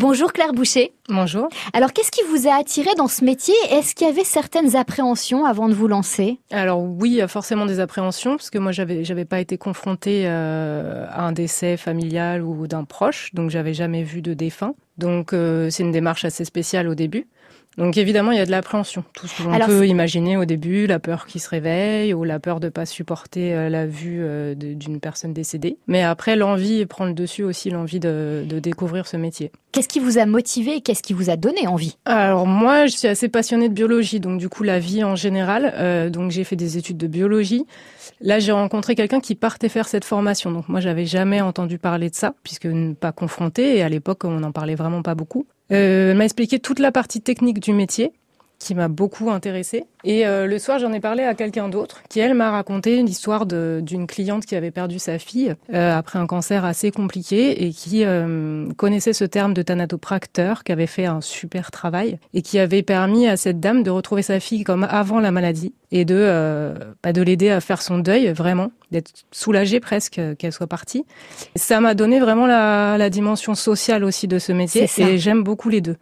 Bonjour Claire Boucher. Bonjour. Alors qu'est-ce qui vous a attiré dans ce métier? Est-ce qu'il y avait certaines appréhensions avant de vous lancer? Alors oui, forcément des appréhensions parce que moi j'avais j'avais pas été confrontée euh, à un décès familial ou d'un proche, donc j'avais jamais vu de défunt. Donc euh, c'est une démarche assez spéciale au début. Donc évidemment, il y a de l'appréhension. Tout ce qu'on peut imaginer au début, la peur qui se réveille ou la peur de pas supporter euh, la vue euh, d'une personne décédée. Mais après, l'envie prend le dessus aussi, l'envie de, de, découvrir ce métier. Qu'est-ce qui vous a motivé qu'est-ce qui vous a donné envie? Alors moi, je suis assez passionnée de biologie, donc du coup la vie en général. Euh, donc j'ai fait des études de biologie. Là, j'ai rencontré quelqu'un qui partait faire cette formation. Donc moi, j'avais jamais entendu parler de ça, puisque pas confronté. Et à l'époque, on n'en parlait vraiment pas beaucoup. Euh, m'a expliqué toute la partie technique du métier qui m'a beaucoup intéressée. Et euh, le soir, j'en ai parlé à quelqu'un d'autre qui, elle, m'a raconté l'histoire d'une cliente qui avait perdu sa fille euh, après un cancer assez compliqué et qui euh, connaissait ce terme de thanatopracteur, qui avait fait un super travail et qui avait permis à cette dame de retrouver sa fille comme avant la maladie et de, euh, bah, de l'aider à faire son deuil, vraiment, d'être soulagée presque qu'elle soit partie. Ça m'a donné vraiment la, la dimension sociale aussi de ce métier et j'aime beaucoup les deux.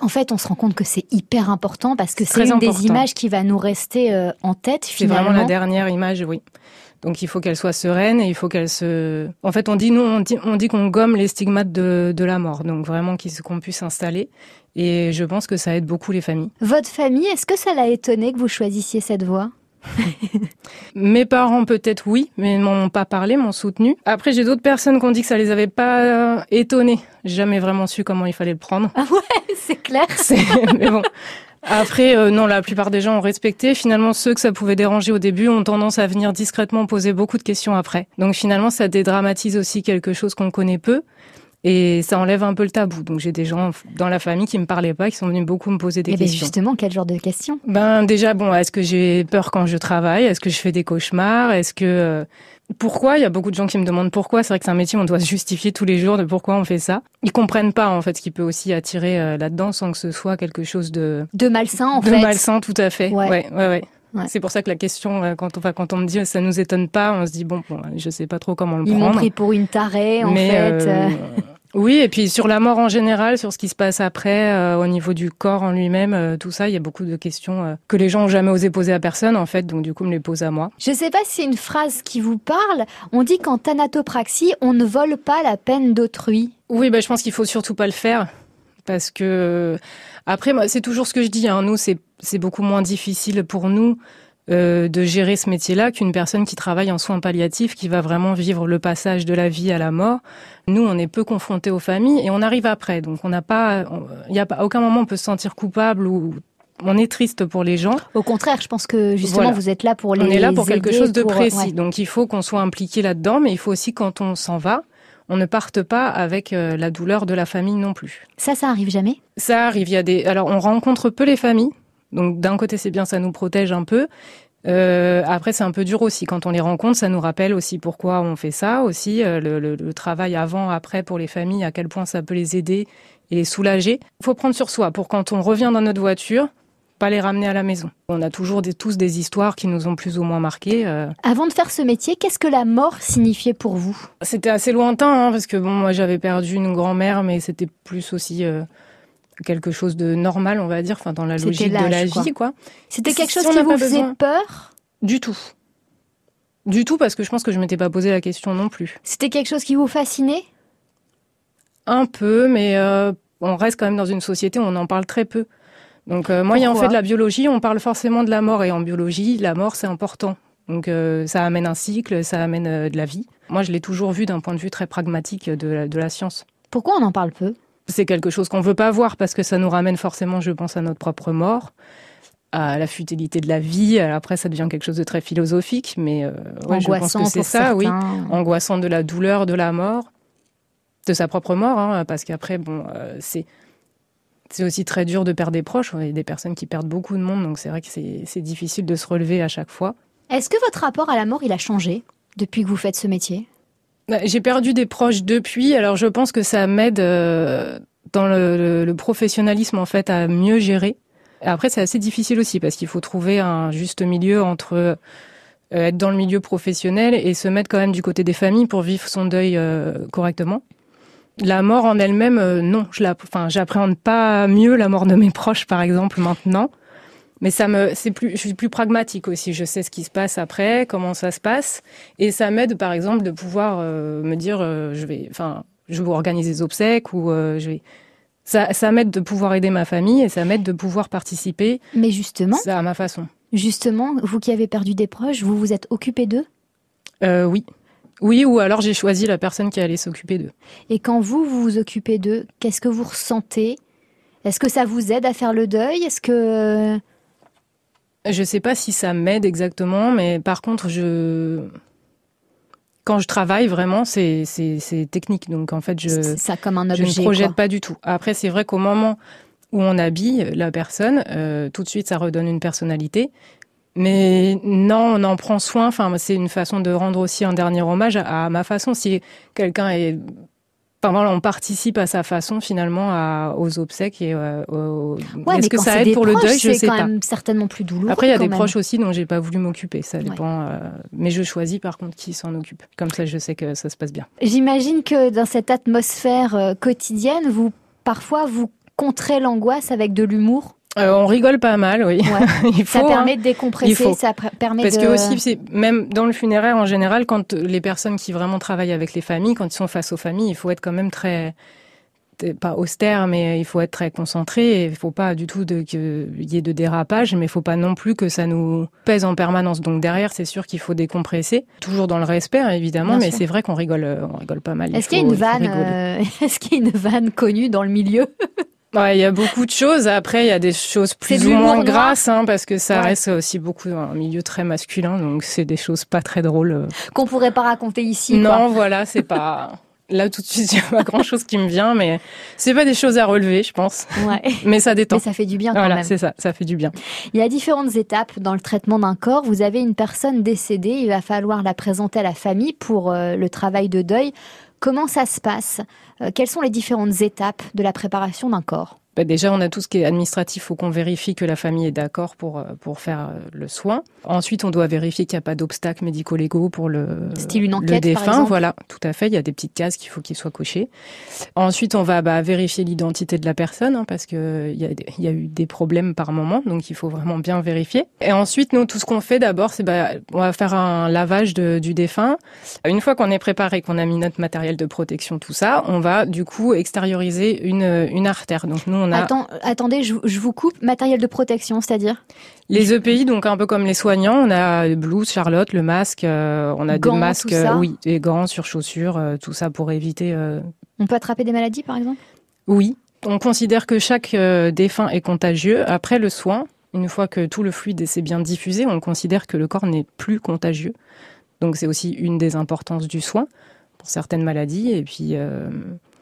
En fait, on se rend compte que c'est hyper important parce que c'est une des images qui va nous rester euh, en tête finalement. C'est vraiment la dernière image, oui. Donc il faut qu'elle soit sereine et il faut qu'elle se. En fait, on dit nous, on dit, on dit qu'on gomme les stigmates de, de la mort. Donc vraiment qu'on puisse s'installer. Et je pense que ça aide beaucoup les familles. Votre famille, est-ce que ça l'a étonné que vous choisissiez cette voie? Mes parents peut-être oui, mais m'ont pas parlé, m'ont soutenu. Après j'ai d'autres personnes qui ont dit que ça les avait pas euh, étonnés. J'ai jamais vraiment su comment il fallait le prendre. Ah ouais, c'est clair. Mais bon. Après, euh, non, la plupart des gens ont respecté. Finalement, ceux que ça pouvait déranger au début ont tendance à venir discrètement poser beaucoup de questions après. Donc finalement, ça dédramatise aussi quelque chose qu'on connaît peu. Et ça enlève un peu le tabou. Donc j'ai des gens dans la famille qui me parlaient pas, qui sont venus beaucoup me poser des et eh ben, questions. justement, quel genre de questions? Ben déjà, bon, est-ce que j'ai peur quand je travaille? Est-ce que je fais des cauchemars? Est-ce que euh, pourquoi? Il y a beaucoup de gens qui me demandent pourquoi. C'est vrai que c'est un métier, on doit se justifier tous les jours de pourquoi on fait ça. Ils comprennent pas en fait ce qui peut aussi attirer euh, là-dedans sans que ce soit quelque chose de de malsain en de fait. De malsain, tout à fait. Ouais, ouais, ouais. ouais. C'est pour ça que la question, euh, quand on, quand on me dit ça nous étonne pas, on se dit bon, bon je sais pas trop comment le Ils prendre. Ils m'ont pris pour une tarée en fait. Oui, et puis sur la mort en général, sur ce qui se passe après, euh, au niveau du corps en lui-même, euh, tout ça, il y a beaucoup de questions euh, que les gens ont jamais osé poser à personne, en fait, donc du coup, me les pose à moi. Je sais pas si c'est une phrase qui vous parle. On dit qu'en thanatopraxie, on ne vole pas la peine d'autrui. Oui, bah, je pense qu'il faut surtout pas le faire, parce que après, moi, c'est toujours ce que je dis. Hein, nous, c'est beaucoup moins difficile pour nous euh, de gérer ce métier-là qu'une personne qui travaille en soins palliatifs, qui va vraiment vivre le passage de la vie à la mort. Nous, on est peu confrontés aux familles et on arrive après. Donc, on n'a pas, il y a pas, à aucun moment on peut se sentir coupable ou on est triste pour les gens. Au contraire, je pense que justement vous êtes là pour les. On est là pour quelque chose de précis. Donc, il faut qu'on soit impliqué là-dedans, mais il faut aussi quand on s'en va, on ne parte pas avec euh, la douleur de la famille non plus. Ça, ça arrive jamais? Ça arrive. Il y a des. Alors, on rencontre peu les familles. Donc d'un côté c'est bien, ça nous protège un peu. Euh, après c'est un peu dur aussi quand on les rencontre, ça nous rappelle aussi pourquoi on fait ça, aussi euh, le, le, le, travail avant, après pour les familles, à quel point ça peut les aider et les soulager. Il faut prendre sur soi pour quand on revient dans notre voiture, pas les ramener à la maison. On a toujours des, tous des histoires qui nous ont plus ou moins marqués. Euh. Avant de faire ce métier, qu'est-ce que la mort signifiait pour vous? C'était assez lointain hein, parce que bon moi j'avais perdu une grand-mère, mais c'était plus aussi quelque chose de normal, on va dire, enfin dans la logique de la vie, quoi. C'était quelque chose qui vous faisait peur? Du tout. Du tout, parce que je pense que je m'étais pas posé la question non plus. C'était quelque chose qui vous fascinait? Un peu, mais euh, on reste quand même dans une société où on en parle très peu. Donc euh, moi, ayant fait de la biologie, on parle forcément de la mort, et en biologie, la mort, c'est important. Donc euh, ça amène un cycle, ça amène de la vie. Moi, je l'ai toujours vu d'un point de vue très pragmatique de la, de la science. Pourquoi on en parle peu? C'est quelque chose qu'on veut pas voir parce que ça nous ramène forcément, je pense, à notre propre mort, à la futilité de la vie. Après, ça devient quelque chose de très philosophique, mais euh, ouais, je pense que c'est ça, oui, angoissant de la douleur, de la mort, de sa propre mort, hein, parce qu'après, bon, euh, c'est c'est aussi très dur de perdre des proches. Il y a des personnes qui perdent beaucoup de monde, donc c'est vrai que c'est difficile de se relever à chaque fois. Est-ce que votre rapport à la mort, il a changé depuis que vous faites ce métier? J'ai perdu des proches depuis, alors je pense que ça m'aide euh, dans le, le, professionnalisme en fait à mieux gérer. Après, c'est assez difficile aussi parce qu'il faut trouver un juste milieu entre euh, être dans le milieu professionnel et se mettre quand même du côté des familles pour vivre son deuil euh, correctement. La mort en elle-même, non. Je la, enfin, j'appréhende pas mieux la mort de mes proches, par exemple, maintenant. Mais ça me, c'est plus, je suis plus pragmatique aussi. Je sais ce qui se passe après, comment ça se passe, et ça m'aide, par exemple, de pouvoir euh, me dire, euh, je vais, enfin, je vais organiser des obsèques ou je vais. Ça, ça m'aide de pouvoir aider ma famille et ça m'aide de pouvoir participer. Mais justement, ça à ma façon. Justement, vous qui avez perdu des proches, vous vous êtes occupé d'eux? Oui. Oui, ou alors j'ai choisi la personne qui allait s'occuper d'eux. Et quand vous, vous vous occupez d'eux, qu'est-ce que vous ressentez? Est-ce que ça vous aide à faire le deuil? Est-ce que... Je ne sais pas si ça m'aide exactement, mais par contre, je... Quand je travaille, vraiment, c'est technique. Donc, en fait, je, ça comme un objet, je ne projette pas du tout. Après, c'est vrai qu'au moment où on habille la personne, euh, tout de suite, ça redonne une personnalité. Mais non, on en prend soin. Enfin, c'est une façon de rendre aussi un dernier hommage à, ma façon. Si quelqu'un est Enfin voilà, on participe à sa façon finalement à, aux obsèques et euh, est-ce que ça aide pour le deuil? Je sais quand Même certainement plus douloureux. Après, il y a des proches aussi dont j'ai pas voulu m'occuper. Ça dépend. Euh, mais je choisis par contre qui s'en occupe. Comme ça, je sais que ça se passe bien. J'imagine que dans cette atmosphère euh, quotidienne, vous parfois vous contrez l'angoisse avec de l'humour? Euh, on rigole pas mal, oui. il faut, ça permet de décompresser, ça permet Parce que aussi, c'est même dans le funéraire en général, quand les personnes qui vraiment travaillent avec les familles, quand ils sont face aux familles, il faut être quand même très pas austère, mais il faut être très concentré. Il faut pas du tout qu'il y ait de dérapage, mais il faut pas non plus que ça nous pèse en permanence. Donc derrière, c'est sûr qu'il faut décompresser, toujours dans le respect évidemment, mais c'est vrai qu'on rigole, on rigole pas mal. Est-ce qu'il y a une vanne, euh, est-ce qu'il y a une vanne connue dans le milieu? Il y a beaucoup de choses. Après, il y a des choses plus ou moins grasses, hein, parce que ça reste aussi beaucoup un milieu très masculin, donc c'est des choses pas très drôles. Euh. Qu'on pourrait pas raconter ici. Non, voilà, c'est pas. Là, tout de suite, il n'y a pas grand chose qui me vient, mais c'est pas des choses à relever, je pense. Ouais. mais ça détend. Mais ça fait du bien quand voilà, c'est ça, ça fait du bien. Il y a différentes étapes dans le traitement d'un corps. Vous avez une personne décédée, il va falloir la présenter à la famille pour euh, le travail de deuil. Comment ça se passe? Euh, Quelles sont les différentes étapes de la préparation d'un corps? Bah déjà, on a tout ce qui est administratif. Il faut qu'on vérifie que la famille est d'accord pour, euh, pour faire euh, le soin. Ensuite, on doit vérifier qu'il n'y a pas d'obstacles médico-légaux pour le, Style une enquête, le défunt. Par. Voilà, tout à fait. Il y a des petites cases qu'il faut qu'il soient cochées. Ensuite, on va bah, vérifier l'identité de la personne hein, parce qu'il y, a, y a eu des problèmes par moment. Donc, il faut vraiment bien vérifier. Et ensuite, nous, tout ce qu'on fait d'abord, c'est bah, on va faire un lavage de, du défunt. Une fois qu'on est préparé, qu'on a mis notre matériel de protection, tout ça, on va du coup extérioriser une, une artère. Donc, nous, attendez, je, vous coupe. Matériel de protection, c'est-à-dire Les EPI, donc un peu comme les soignants, on a le blouse, Charlotte, le masque, euh, on a des masques, oui, des gants sur chaussures, euh, tout ça pour éviter. Euh, on peut attraper des maladies, par exemple? Oui. On considère que chaque défunt est contagieux. Après le soin, une fois que tout le fluide s'est bien diffusé, on considère que le corps n'est plus contagieux. Donc c'est aussi une des importances du soin pour certaines maladies. Et puis,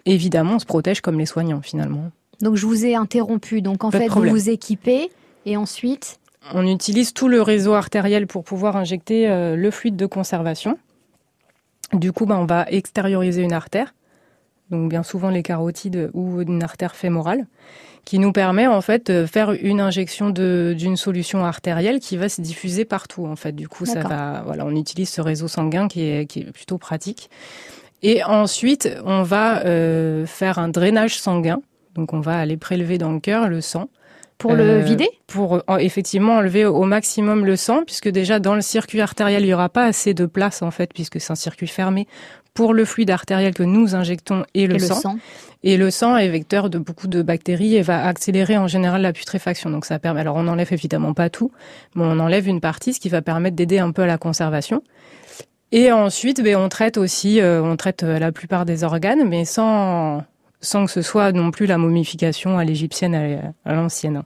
évidemment, on se protège comme les soignants, finalement. Donc je vous ai interrompu. Donc en fait, vous vous équipez et ensuite On utilise tout le réseau artériel pour pouvoir injecter euh, le fluide de conservation. Du coup, ben, on va extérioriser une artère, donc bien souvent les carotides ou une artère fémorale, qui nous permet en fait de faire une injection d'une solution artérielle qui va se diffuser partout. En fait, du coup, ça va. Voilà, on utilise ce réseau sanguin qui est, qui est plutôt pratique. Et ensuite, on va euh, faire un drainage sanguin donc on va aller prélever dans le cœur le sang. Pour le euh, vider? Pour euh, effectivement enlever au maximum le sang, puisque déjà dans le circuit artériel, il n'y aura pas assez de place en fait, puisque c'est un circuit fermé pour le fluide artériel que nous injectons et le, sang. Et le sang est vecteur de beaucoup de bactéries et va accélérer en général la putréfaction. Donc ça permet. Alors on n'enlève évidemment pas tout, mais on enlève une partie, ce qui va permettre d'aider un peu à la conservation. Et ensuite, ben, on traite aussi, euh, on traite la plupart des organes, mais sans sans que ce soit non plus la momification à l'égyptienne à l'ancienne.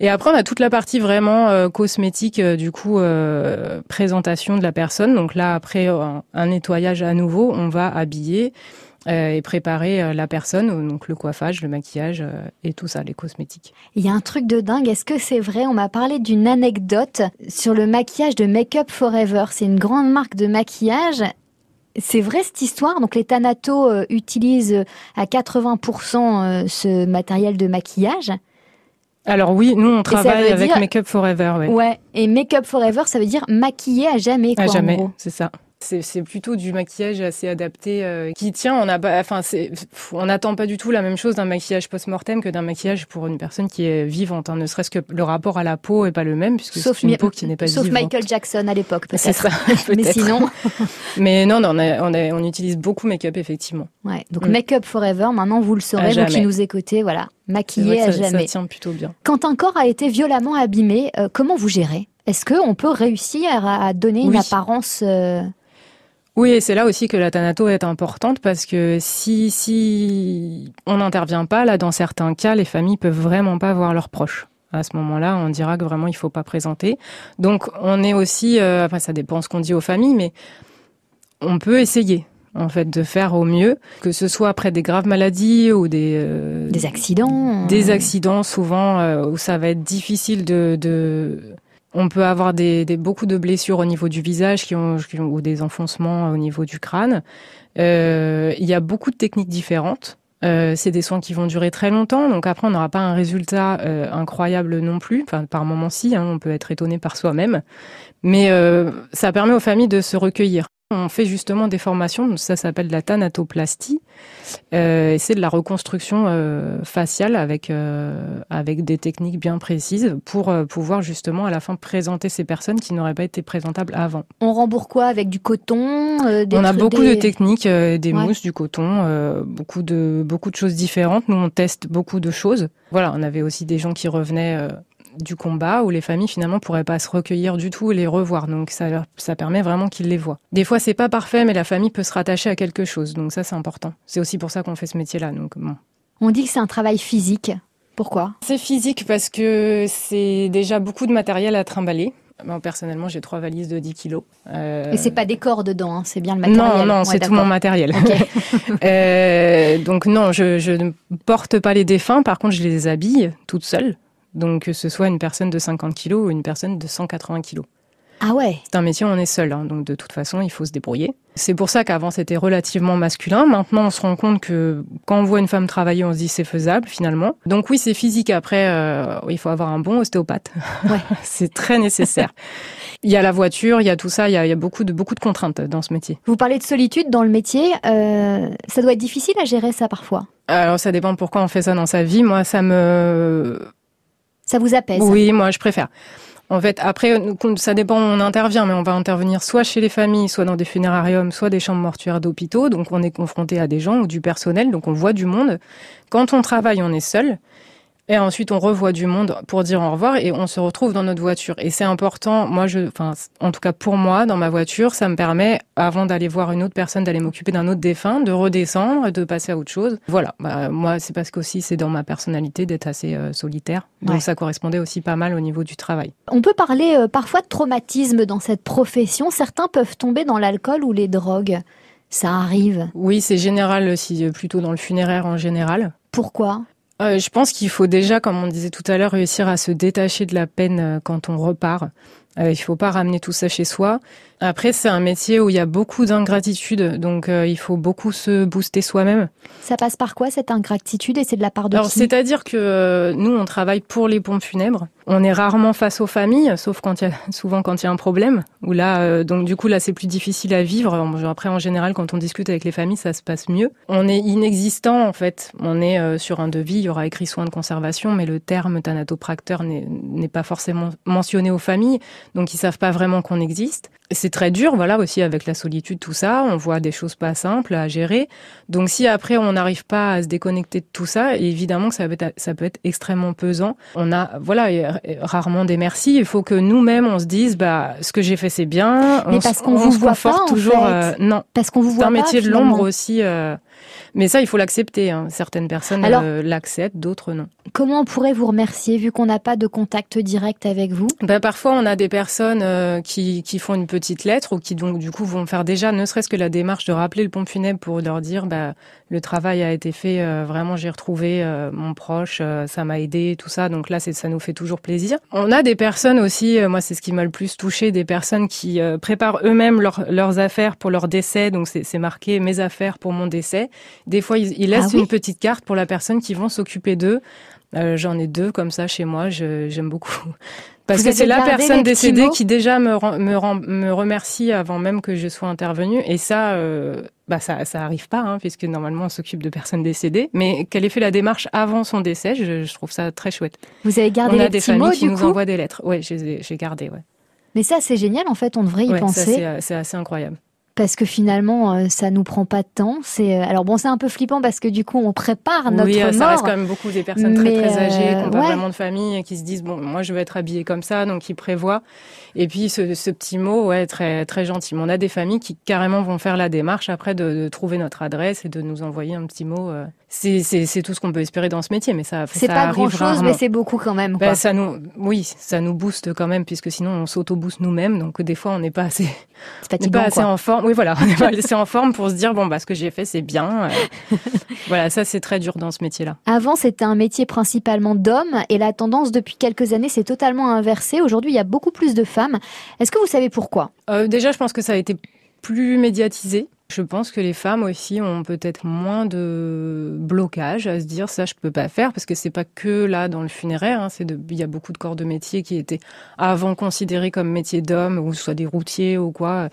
Et après, on a toute la partie vraiment euh, cosmétique, euh, du coup, euh, présentation de la personne. Donc là, après un, nettoyage à nouveau, on va habiller et préparer la personne, donc le coiffage, le maquillage et tout ça, les cosmétiques. Il y a un truc de dingue. Est-ce que c'est vrai? On m'a parlé d'une anecdote sur le maquillage de Make Up Forever. C'est une grande marque de maquillage c'est vrai cette histoire? Donc les Thanatos euh, utilisent euh, à 80% euh, ce matériel de maquillage. Alors oui, nous on travaille avec Make Up Forever. Ouais. Et Make Up Forever, ça veut dire maquiller à jamais. Quoi, à jamais, c'est ça. C'est plutôt du maquillage assez adapté euh, qui tient. On a, enfin, on n'attend pas du tout la même chose d'un maquillage post-mortem que d'un maquillage pour une personne qui est vivante. Hein. Ne serait-ce que le rapport à la peau est pas le même puisque c'est une peau qui n'est pas sauf Michael Jackson à l'époque peut-être. Ça. Mais sinon. Mais non, non, on, on, utilise beaucoup make-up effectivement. Ouais. Donc mm. make-up forever. Maintenant vous le saurez, vous qui nous écoutez, voilà, maquillé à jamais. Ça tient plutôt bien. Quand un corps a été violemment abîmé, euh, comment vous gérez? Est-ce qu'on peut réussir à donner une apparence euh, oui, et c'est là aussi que la thanato est importante parce que si, si on n'intervient pas, là, dans certains cas, les familles peuvent vraiment pas voir leurs proches. À ce moment-là, on dira que vraiment il faut pas présenter. Donc, on est aussi, euh, après ça dépend ce qu'on dit aux familles, mais on peut essayer en fait de faire au mieux, que ce soit après des graves maladies ou des euh, des accidents, des accidents souvent euh, où ça va être difficile de, de on peut avoir beaucoup de blessures au niveau du visage qui ont, ou des enfoncements au niveau du crâne. Euh, il y a beaucoup de techniques différentes. Euh, c'est des soins qui vont durer très longtemps, donc après on n'aura pas un résultat euh, incroyable non plus. Par moments si, hein, on peut être étonné par soi-même, mais ça permet aux familles de se recueillir. On fait justement des formations, ça s'appelle la thanatoplastie. Euh, c'est de la reconstruction euh, faciale avec euh, avec des techniques bien précises pour pouvoir justement à la fin présenter ces personnes qui n'auraient pas été présentables avant. On rembourse quoi avec du coton des On a beaucoup de techniques, des mousses, du coton, beaucoup de beaucoup de choses différentes. Nous on teste beaucoup de choses. Voilà, on avait aussi des gens qui revenaient du combat où les familles finalement pourraient pas se recueillir du tout et les revoir. Donc ça, ça permet vraiment qu'ils les voient. Des fois c'est pas parfait, mais la famille peut se rattacher à quelque chose. Donc ça c'est important. C'est aussi pour ça qu'on fait ce métier-là. Donc bon. On dit que c'est un travail physique. Pourquoi? C'est physique parce que c'est déjà beaucoup de matériel à trimballer. Moi, personnellement, j'ai trois valises de 10 kilos. Euh... Et c'est pas des corps dedans, hein, c'est bien le matériel. Non, non, c'est tout mon matériel. euh, donc non, je, je ne porte pas les défunts. Par contre, je les habille toute seule. Donc que ce soit une personne de 50 kilos ou une personne de 180 kilos. Ah ouais. C'est un métier où on est seul, hein, donc de toute façon il faut se débrouiller. C'est pour ça qu'avant c'était relativement masculin. Maintenant on se rend compte que quand on voit une femme travailler, on se dit c'est faisable finalement. Donc oui c'est physique. Après euh, il faut avoir un bon ostéopathe. Ouais. c'est très nécessaire. Il y a la voiture, il y a tout ça, il y a, beaucoup de beaucoup de contraintes dans ce métier. Vous parlez de solitude dans le métier, euh, ça doit être difficile à gérer ça parfois. Alors ça dépend pourquoi on fait ça dans sa vie. Moi ça me ça vous apaise Oui, moi je préfère. En fait, après, ça dépend où on intervient, mais on va intervenir soit chez les familles, soit dans des funérariums, soit des chambres mortuaires d'hôpitaux. Donc, on est confronté à des gens ou du personnel, donc on voit du monde. Quand on travaille, on est seul. Et ensuite, on revoit du monde pour dire au revoir et on se retrouve dans notre voiture. Et c'est important. Moi, je, enfin, en tout cas pour moi, dans ma voiture, ça me permet, avant d'aller voir une autre personne, d'aller m'occuper d'un autre défunt, de redescendre, de passer à autre chose. Voilà. Bah, moi, c'est parce qu'aussi c'est dans ma personnalité d'être assez euh, solitaire. Donc ça correspondait aussi pas mal au niveau du travail. On peut parler euh, parfois de traumatisme dans cette profession. Certains peuvent tomber dans l'alcool ou les drogues. Ça arrive. Oui, c'est général aussi, euh, plutôt dans le funéraire en général. Pourquoi? Euh, je pense qu'il faut déjà, comme on disait tout à l'heure, réussir à se détacher de la peine euh, quand on repart. Euh, il faut pas ramener tout ça chez soi. Après, c'est un métier où il y a beaucoup d'ingratitude, donc euh, il faut beaucoup se booster soi-même. Ça passe par quoi cette ingratitude et c'est de la part de Alors, c'est-à-dire que euh, nous, on travaille pour les pompes funèbres. On est rarement face aux familles, sauf quand il y a souvent quand il y a un problème. Ou là, euh, donc du coup là, c'est plus difficile à vivre. Après, en général, quand on discute avec les familles, ça se passe mieux. On est inexistant en fait. On est sur un devis, il y aura écrit soins de conservation, mais le terme thanatopracteur n'est pas forcément mentionné aux familles, donc ils savent pas vraiment qu'on existe c'est très dur, voilà, aussi avec la solitude, tout ça. On voit des choses pas simples à gérer. Donc, si après on n'arrive pas à se déconnecter de tout ça, évidemment que ça peut être, ça peut être extrêmement pesant. On a, voilà, rarement des merci. Il faut que nous-mêmes on se dise, bah, ce que j'ai fait c'est bien. Mais parce qu'on vous voit pas, toujours. Euh, non, parce qu'on vous voit pas. C'est un métier de l'ombre aussi. Euh, mais ça, il faut l'accepter. Hein. Certaines personnes euh, l'acceptent, d'autres non. Comment on pourrait vous remercier vu qu'on n'a pas de contact direct avec vous? Ben, Parfois, on a des personnes euh, qui, qui font une petite lettre ou qui donc du coup vont faire déjà ne serait-ce que la démarche de rappeler le pompe funèbre pour leur dire bah, le travail a été fait, euh, vraiment j'ai retrouvé mon proche, ça m'a aidé, tout ça. Donc là, ça nous fait toujours plaisir. On a des personnes aussi, moi c'est ce qui m'a le plus touché, des personnes qui préparent eux-mêmes leurs affaires pour leur décès. Donc c'est marqué mes affaires pour mon décès des fois, ils, laissent ah une petite carte pour la personne qui vont s'occuper d'eux. Euh, j'en ai deux comme ça chez moi, j'aime beaucoup. Parce que c'est la personne décédée qui déjà me, me, me remercie avant même que je sois intervenue. Et ça, euh, bah ça, ça arrive pas, hein, puisque normalement on s'occupe de personnes décédées. Mais qu'elle ait fait la démarche avant son décès, je, je trouve ça très chouette. Vous avez gardé on a des familles qui nous envoient des lettres. Oui, j'ai gardé. Ouais. Mais ça, c'est génial. En fait, on devrait y penser. C'est assez incroyable parce que finalement euh, ça nous prend pas de temps. C'est euh, alors bon, c'est un peu flippant parce que du coup on prépare notre oui, mort. ça reste quand même beaucoup des personnes très très âgées, qui n'ont pas vraiment de famille et qui se disent bon, moi je veux être habillée comme ça, donc ils prévoient. Et puis ce, ce, petit mot, ouais, très très gentil. On a des familles qui carrément vont faire la démarche après de, de trouver notre adresse et de nous envoyer un petit mot. Euh. C'est tout ce qu'on peut espérer dans ce métier, mais ça c'est pas grand chose, mais c'est beaucoup quand même. Ben, ça nous, oui, ça nous booste quand même puisque sinon on s'auto-booste nous-mêmes, donc des fois on n'est pas assez, on pas assez en forme. Oui, voilà, on n'est pas assez en forme pour se dire bon bah ce que j'ai fait c'est bien. Euh. voilà, ça c'est très dur dans ce métier-là. Avant c'était un métier principalement d'hommes et la tendance depuis quelques années s'est totalement inversée. Aujourd'hui il y a beaucoup plus de femmes. Est-ce que vous savez pourquoi? Euh, Déjà je pense que ça a été plus médiatisé. Je pense que les femmes aussi ont peut-être moins de blocage à se dire ça je peux pas faire parce que c'est pas que là dans le funéraire, hein, c'est il y a beaucoup de corps de métier qui étaient avant considérés comme métiers d'hommes ou soit des routiers ou quoi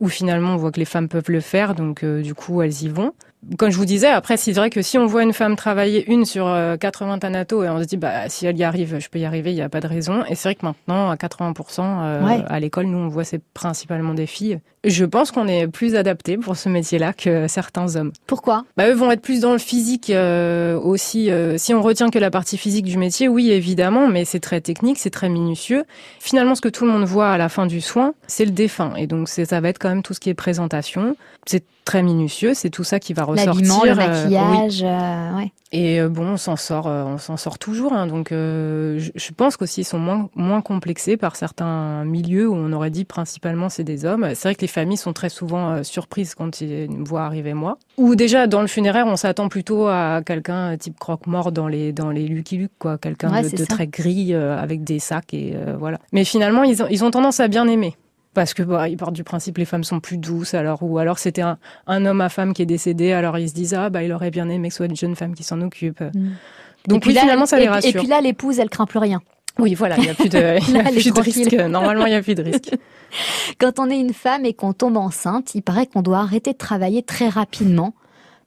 où finalement on voit que les femmes peuvent le faire, donc euh, du coup elles y vont. Comme je vous disais, après c'est vrai que si on voit une femme travailler une sur 80 euh, thanatos et on se dit bah si elle y arrive, je peux y arriver, il n'y a pas de raison. Et c'est vrai que maintenant à 80% euh, à l'école, nous on voit c'est principalement des filles. Je pense qu'on est plus adapté pour ce métier-là que certains hommes. Pourquoi? Bah eux vont être plus dans le physique aussi. si on retient que la partie physique du métier, oui évidemment, mais c'est très technique, c'est très minutieux. Finalement, ce que tout le monde voit à la fin du soin, c'est le défunt, et donc ça va être quand même tout ce qui est présentation. C'est très minutieux, c'est tout ça qui va ressortir. L'habillement, le euh, maquillage, euh, ouais. Et euh, bon, on s'en sort, on s'en sort toujours. Hein, donc, je, pense qu'aussi ils sont moins moins complexés par certains milieux où on aurait dit principalement c'est des hommes. C'est vrai que les familles sont très souvent surprises quand ils me voient arriver moi. Ou déjà dans le funéraire, on s'attend plutôt à quelqu'un type croque-mort dans les dans les Lucky Luke, quoi, quelqu'un de, très gris avec des sacs et voilà. Mais finalement, ils ont, ils ont tendance à bien aimer parce que bah, ils partent du principe les femmes sont plus douces alors ou alors c'était un, homme à femme qui est décédé alors ils se disent ah bah il aurait bien aimé que ce soit une jeune femme qui s'en occupe mm. donc puis finalement ça les rassure et puis là l'épouse elle craint plus rien oui voilà il n'y a plus de, y a plus de risque. normalement il n'y a plus de risque. Quand on est une femme et qu'on tombe enceinte il paraît qu'on doit arrêter de travailler très rapidement.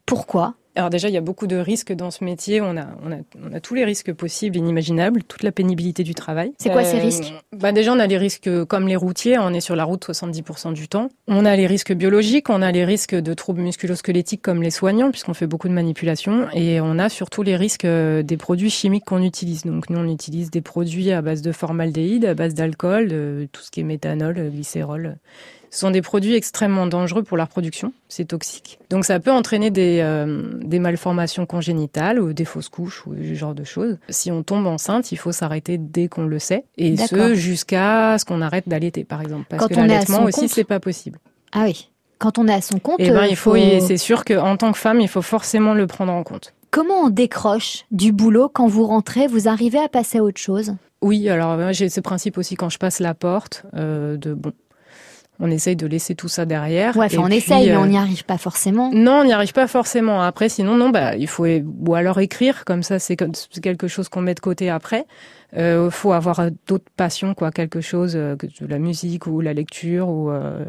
Pourquoi? Alors déjà, il y a beaucoup de risques dans ce métier. On a, on a, on a tous les risques possibles, inimaginables, toute la pénibilité du travail. C'est quoi ces euh, risques bah Déjà, on a les risques comme les routiers. On est sur la route 70% du temps. On a les risques biologiques. On a les risques de troubles musculosquelettiques comme les soignants, puisqu'on fait beaucoup de manipulations. Et on a surtout les risques euh, des produits chimiques qu'on utilise. Donc nous, on utilise des produits à base de formaldéhyde, à base d'alcool, tout ce qui est méthanol, glycérol ce sont des produits extrêmement dangereux pour la reproduction, c'est toxique. Donc ça peut entraîner des, euh, des malformations congénitales ou des fausses couches ou ce genre de choses. Si on tombe enceinte, il faut s'arrêter dès qu'on le sait, et ce jusqu'à ce qu'on arrête d'allaiter, par exemple. Parce que l'allaitement aussi, c'est pas possible. Ah oui. Quand on est à son compte, eh ben, il faut, c'est sûr qu'en tant que femme, il faut forcément le prendre en compte. Comment on décroche du boulot quand vous rentrez? Vous arrivez à passer à autre chose? Oui, alors j'ai ce principe aussi quand je passe la porte euh, de bon, on essaye de laisser tout ça derrière. Ouais, on essaye, mais on euh, n'y arrive pas forcément. Non, on n'y arrive pas forcément. Après, sinon, non, bah, il faut ou alors écrire, comme ça, c'est quelque chose qu'on met de côté après. Euh, faut avoir d'autres passions, quoi, quelque chose, euh, que la musique ou la lecture ou euh,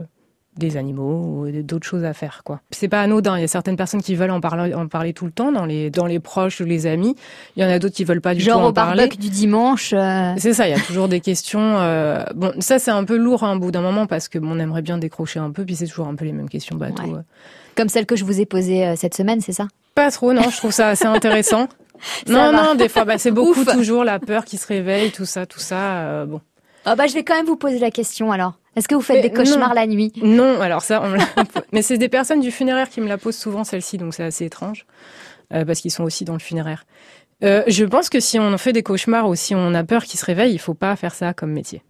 des animaux ou d'autres choses à faire quoi. C'est pas anodin, il y a certaines personnes qui veulent en parler en parler tout le temps dans les dans les proches ou les amis. Il y en a d'autres qui veulent pas du Genre tout en parler. Genre au du dimanche. Euh. C'est ça, il y a toujours des questions euh... bon, ça c'est un peu lourd hein, au bout d'un moment parce que bon, on aimerait bien décrocher un peu puis c'est toujours un peu les mêmes questions bateau. Ouais. Comme celle que je vous ai posée euh, cette semaine, c'est ça? Pas trop non, je trouve ça assez intéressant. non non, des fois bah, c'est beaucoup toujours la peur qui se réveille, tout ça, tout ça euh, bon. Oh bah je vais quand même vous poser la question alors. Est-ce que vous faites des cauchemars la nuit? Non, alors ça, on mais c'est des personnes du funéraire qui me la posent souvent celle-ci, donc c'est assez étrange euh, parce qu'ils sont aussi dans le funéraire. Euh, je pense que si on fait des cauchemars ou si on a peur qu'ils se réveillent, il faut pas faire ça comme métier.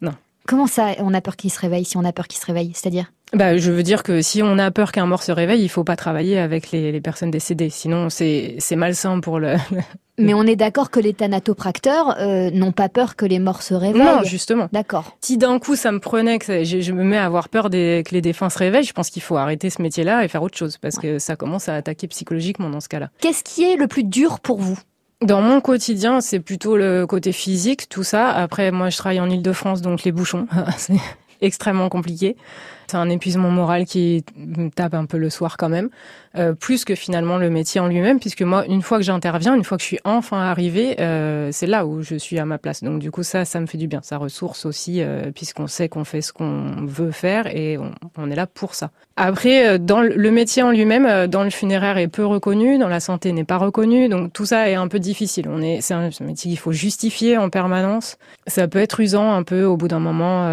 Non. Comment ça, on a peur qu'il se réveille si on a peur qu'il se réveille C'est-à-dire bah, je veux dire que si on a peur qu'un mort se réveille, il faut pas travailler avec les, les personnes décédées. Sinon, c'est malsain pour le. Mais on est d'accord que les thanatopracteurs euh, n'ont pas peur que les morts se réveillent. Non, justement. D'accord. Si d'un coup ça me prenait que je, je, me mets à avoir peur des, que les défunts se réveillent, je pense qu'il faut arrêter ce métier-là et faire autre chose parce que ça commence à attaquer psychologiquement dans ce cas-là. Qu'est-ce qui est le plus dur pour vous? Dans mon quotidien, c'est plutôt le côté physique, tout ça. Après, moi, je travaille en Ile-de-France, donc les bouchons, extrêmement compliqué. C'est un épuisement moral qui me tape un peu le soir quand même, euh, plus que finalement le métier en lui-même, puisque moi, une fois que j'interviens, une fois que je suis enfin arrivée, euh, c'est là où je suis à ma place. Donc du coup, ça, ça me fait du bien. Ça ressource aussi, euh, puisqu'on sait qu'on fait ce qu'on veut faire et on, on, est là pour ça. Après, euh, dans le métier en lui-même, euh, dans le funéraire est peu reconnu, dans la santé n'est pas reconnu, donc tout ça est un peu difficile. On est, c'est un métier qu'il faut justifier en permanence. Ça peut être usant un peu au bout d'un moment.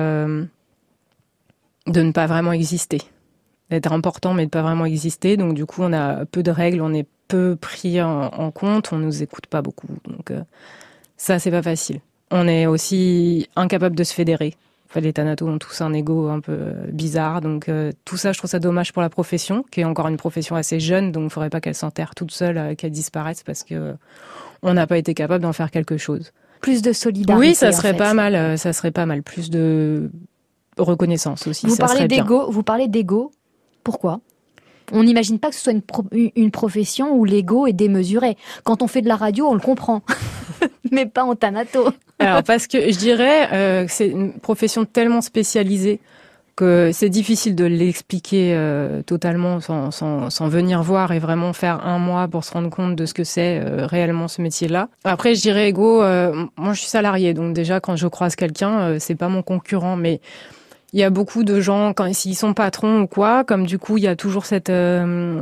Euh, de ne pas vraiment exister, d'être important mais de pas vraiment exister. Donc du coup, on a peu de règles, on est peu pris en, en compte, on nous écoute pas beaucoup. Donc euh, ça, c'est pas facile. On est aussi incapable de se fédérer. Enfin, les thanatos ont tous un ego un peu bizarre, donc euh, tout ça, je trouve ça dommage pour la profession, qui est encore une profession assez jeune, donc il faudrait pas qu'elle s'enterre toute seule, euh, qu'elle disparaisse parce que euh, on n'a pas été capable d'en faire quelque chose. Plus de solidarité. Oui, ça serait en fait. pas mal. euh, Ça serait pas mal. Plus de reconnaissance aussi. Vous ça parlez d'ego. Vous parlez d'ego. Pourquoi? On n'imagine pas que ce soit une, pro- une profession où l'ego est démesuré. Quand on fait de la radio, on le comprend, mais pas en thanato. Alors parce que je dirais euh, que c'est une profession tellement spécialisée que c'est difficile de l'expliquer euh, totalement sans, sans, sans venir voir et vraiment faire un mois pour se rendre compte de ce que c'est euh, réellement ce métier-là. Après, je dirais ego. euh, moi, je suis salarié, donc déjà quand je croise quelqu'un, euh, c'est pas mon concurrent, mais il y a beaucoup de gens quand s'ils sont patrons ou quoi, comme du coup il y a toujours cette euh,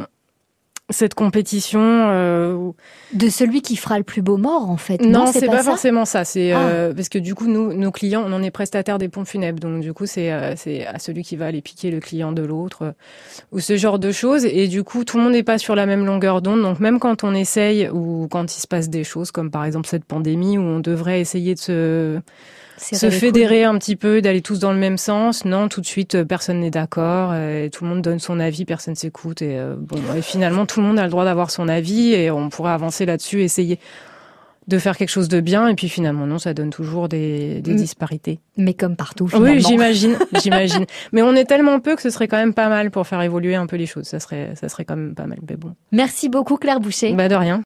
cette compétition. euh, De celui qui fera le plus beau mort, en fait. non, c'est c'est pas, pas, ça forcément ça. C'est Ah. euh, parce que du coup, nous, nos clients, on en est prestataire des pompes funèbres, donc du coup, c'est euh, c'est à celui qui va aller piquer le client de l'autre ou ce genre de choses. Et du coup, tout le monde n'est pas sur la même longueur d'onde. Donc même quand on essaye ou quand il se passe des choses, comme par exemple cette pandémie où on devrait essayer de se se cool. fédérer un petit peu, d'aller tous dans le même sens. Non, tout de suite, euh, personne n'est d'accord. euh, tout le monde donne son avis, personne s'écoute. Et euh, bon, et finalement, tout le monde a le droit d'avoir son avis et on pourrait avancer là-dessus, essayer de faire quelque chose de bien. Et puis finalement, non, ça donne toujours des, des Mm. disparités. Mais comme partout, finalement. Oui, j'imagine, j'imagine. Mais on est tellement peu que ce serait quand même pas mal pour faire évoluer un peu les choses. Ça serait, ça serait quand même pas mal. Mais bon, Merci beaucoup, Claire Boucher. bah de rien.